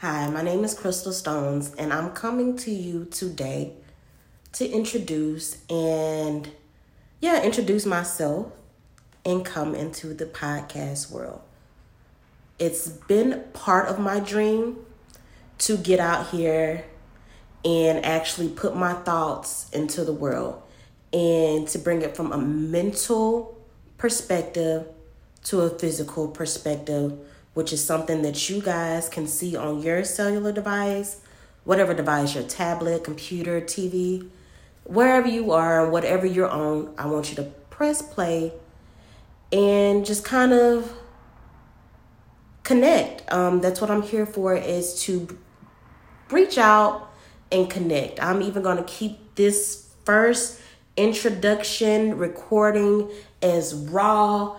Hi, my name is Crystal Stones, and I'm coming to you today to introduce and, yeah, introduce myself and come into the podcast world. It's been part of my dream to get out here and actually put my thoughts into the world and to bring it from a mental perspective to a physical perspective, which is something that you guys can see on your cellular device, whatever device, your tablet, computer, TV, wherever you are, whatever you're on. I want you to press play and just kind of connect. Um, that's what I'm here for is to reach out and connect. I'm even going to keep this first introduction recording as raw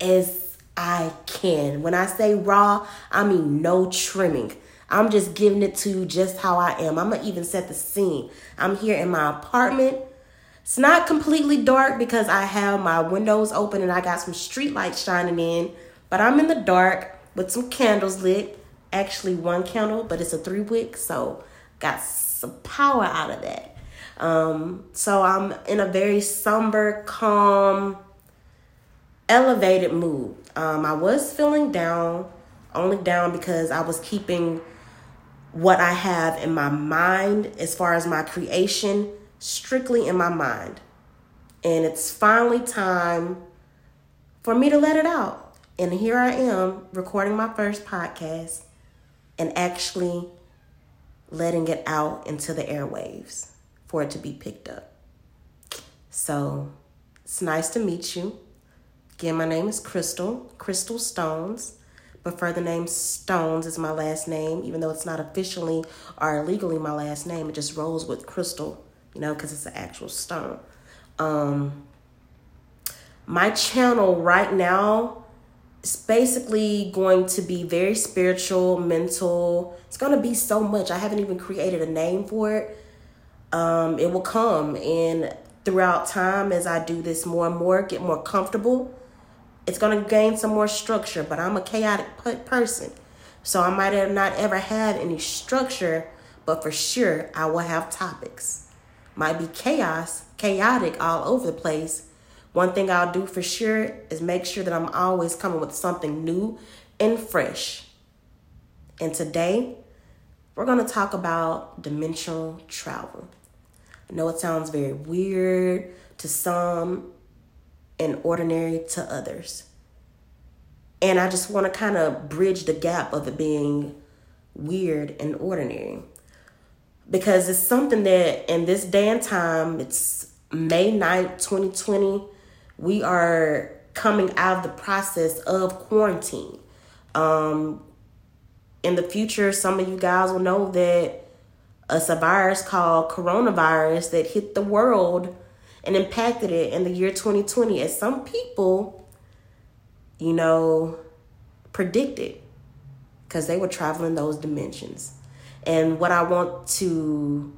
as I can. When I say raw, I mean no trimming. I'm just giving it to you just how I am. I'm to even set the scene. I'm here in my apartment. It's not completely dark because I have my windows open and I got some street lights shining in, but I'm in the dark with some candles lit. Actually, one candle, but it's a three wick, so got some power out of that. Um, so I'm in a very somber, calm, elevated mood. Um, I was feeling down, only down because I was keeping what I have in my mind as far as my creation strictly in my mind. And it's finally time for me to let it out. And here I am recording my first podcast and actually letting it out into the airwaves for it to be picked up. So it's nice to meet you. Again, my name is Crystal, Crystal Stones. But further name Stones is my last name, even though it's not officially or legally my last name. It just rolls with Crystal, you know, because it's an actual stone. Um, my channel right now it's basically going to be very spiritual, mental. It's going to be so much. I haven't even created a name for it. Um, it will come and throughout time as I do this more and more, get more comfortable. It's going to gain some more structure, but I'm a chaotic person. So I might have not ever had any structure, but for sure I will have topics. Might be chaos, chaotic all over the place, one thing I'll do for sure is make sure that I'm always coming with something new and fresh. And today, we're going to talk about dimensional travel. I know it sounds very weird to some and ordinary to others. And I just want to kind of bridge the gap of it being weird and ordinary. Because it's something that in this day and time, it's May 9th, 2020 we are coming out of the process of quarantine. Um, in the future, some of you guys will know that it's a virus called coronavirus that hit the world and impacted it in the year 2020, as some people, you know, predicted because they were traveling those dimensions. And what I want to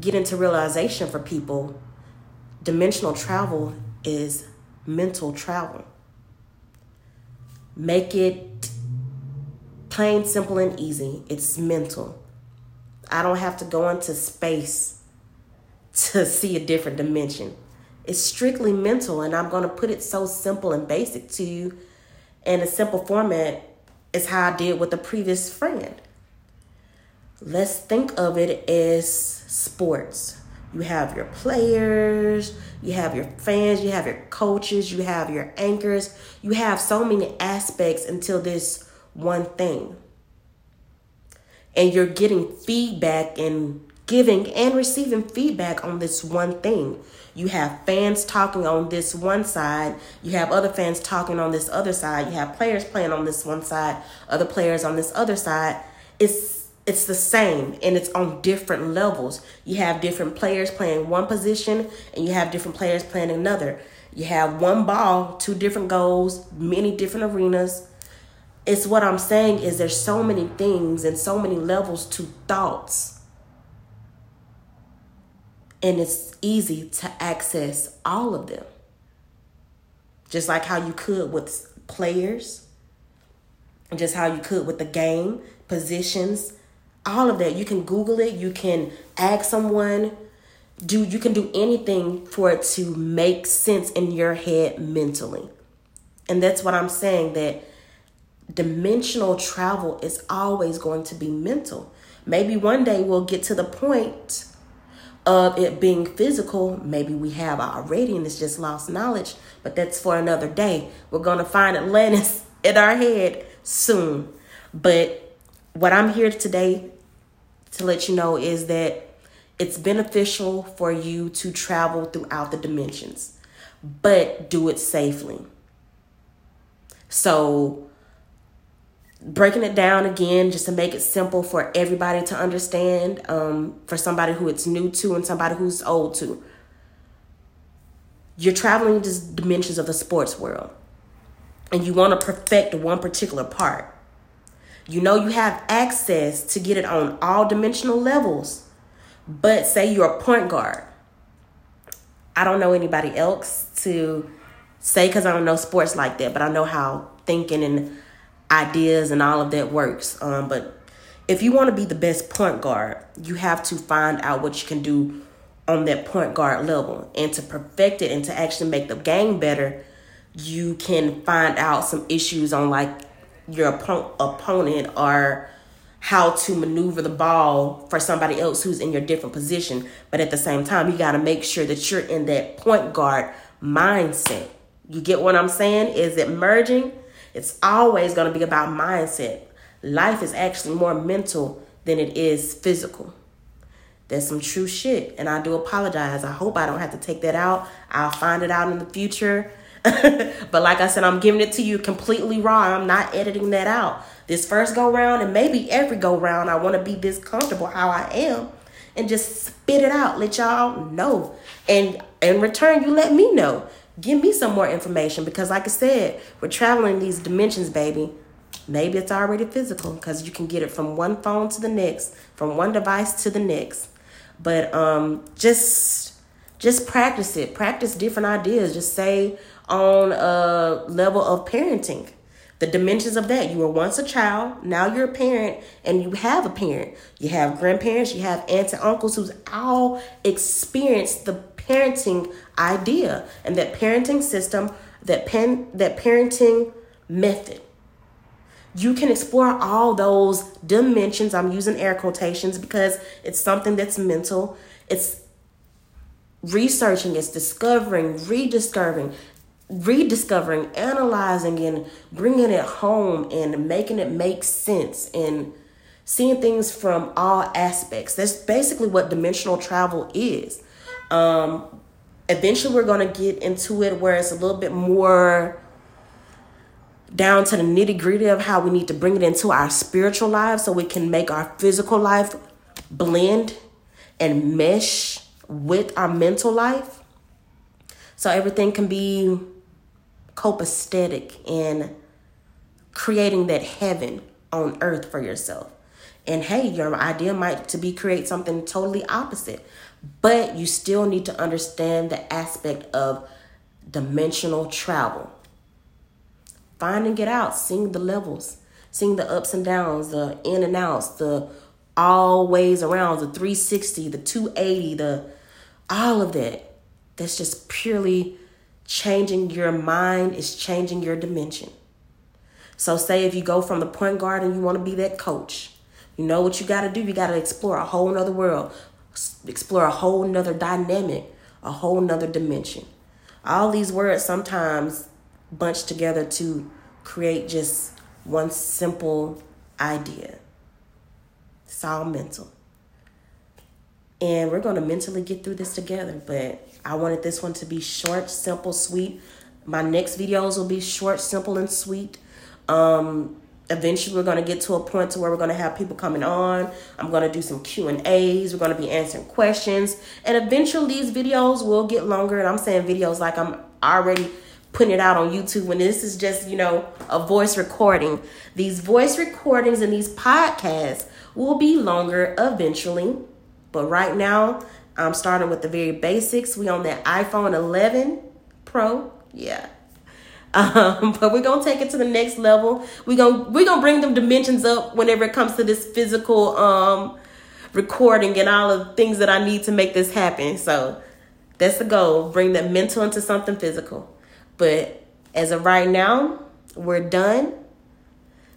get into realization for people dimensional travel is mental travel. Make it plain, simple, and easy. It's mental. I don't have to go into space to see a different dimension. It's strictly mental, and I'm going to put it so simple and basic to you in a simple format is how I did with the previous friend. Let's think of it as sports. You have your players, you have your fans, you have your coaches, you have your anchors. You have so many aspects until this one thing. And you're getting feedback and giving and receiving feedback on this one thing. You have fans talking on this one side, you have other fans talking on this other side, you have players playing on this one side, other players on this other side. It's it's the same and it's on different levels. You have different players playing one position and you have different players playing another. You have one ball, two different goals, many different arenas. It's what I'm saying is there's so many things and so many levels to thoughts. And it's easy to access all of them. Just like how you could with players, just how you could with the game, positions, all of that. You can Google it, you can ask someone, do you can do anything for it to make sense in your head mentally. And that's what I'm saying that dimensional travel is always going to be mental. Maybe one day we'll get to the point of it being physical. Maybe we have already and it's just lost knowledge, but that's for another day. We're going to find Atlantis in our head soon. But what I'm here today to let you know is that it's beneficial for you to travel throughout the dimensions, but do it safely. So, breaking it down again, just to make it simple for everybody to understand, um, for somebody who it's new to and somebody who's old to. You're traveling these dimensions of the sports world, and you want to perfect one particular part. You know you have access to get it on all dimensional levels, but say you're a point guard. I don't know anybody else to say because I don't know sports like that, but I know how thinking and ideas and all of that works. Um, but if you want to be the best point guard, you have to find out what you can do on that point guard level. And to perfect it and to actually make the game better, you can find out some issues on like your opponent or how to maneuver the ball for somebody else who's in your different position. But at the same time, you got to make sure that you're in that point guard mindset. You get what I'm saying? Is it merging? It's always going to be about mindset. Life is actually more mental than it is physical. That's some true shit. And I do apologize. I hope I don't have to take that out. I'll find it out in the future. but like I said, I'm giving it to you completely raw. I'm not editing that out. This first go round and maybe every go round, I want to be this comfortable how I am and just spit it out. Let y'all know. And in return, you let me know give me some more information because like i said we're traveling these dimensions baby. Maybe it's already physical because you can get it from one phone to the next from one device to the next. But um just just practice it. Practice different ideas. Just say on a level of parenting the dimensions of that. You were once a child now you're a parent and you have a parent. You have grandparents you have aunts and uncles who's all experienced the parenting idea and that parenting system, that pen that parenting method. You can explore all those dimensions. I'm using air quotations because it's something that's mental. It's researching, it's discovering, rediscovering, rediscovering, analyzing, and bringing it home and making it make sense and seeing things from all aspects. That's basically what dimensional travel is. Um, eventually, we're going to get into it where it's a little bit more down to the nitty gritty of how we need to bring it into our spiritual lives so we can make our physical life blend and mesh with our mental life. So everything can be copacetic in creating that heaven on earth for yourself. And hey, your idea might to be create something totally opposite. But you still need to understand the aspect of dimensional travel. Finding it out, seeing the levels, seeing the ups and downs, the in and outs, the all ways around, the 360, the 280, the all of that. That's just purely changing your mind, is changing your dimension. So, say if you go from the point guard and you want to be that coach, you know what you got to do? You got to explore a whole nother world explore a whole nother dynamic, a whole nother dimension. All these words sometimes bunch together to create just one simple idea. It's all mental. And we're going to mentally get through this together. But I wanted this one to be short, simple, sweet. My next videos will be short, simple, and sweet. Um, eventually we're going to get to a point to where we're going to have people coming on. I'm going to do some q and a's. We're going to be answering questions. And eventually these videos will get longer. And i'm saying videos like i'm already putting it out on youtube. When this is just you know a voice recording. These voice recordings and these podcasts will be longer eventually. But right now i'm starting with the very basics. We on that iphone 11 pro. Yeah Um, but we're gonna take it to the next level. We're gonna we're gonna bring them dimensions up whenever it comes to this physical um recording and all of the things that I need to make this happen. So that's the goal. Bring that mental into something physical. But as of right now, we're done.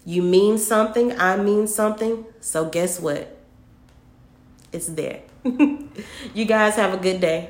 You mean something, I mean something. So guess what? It's there. you guys have a good day.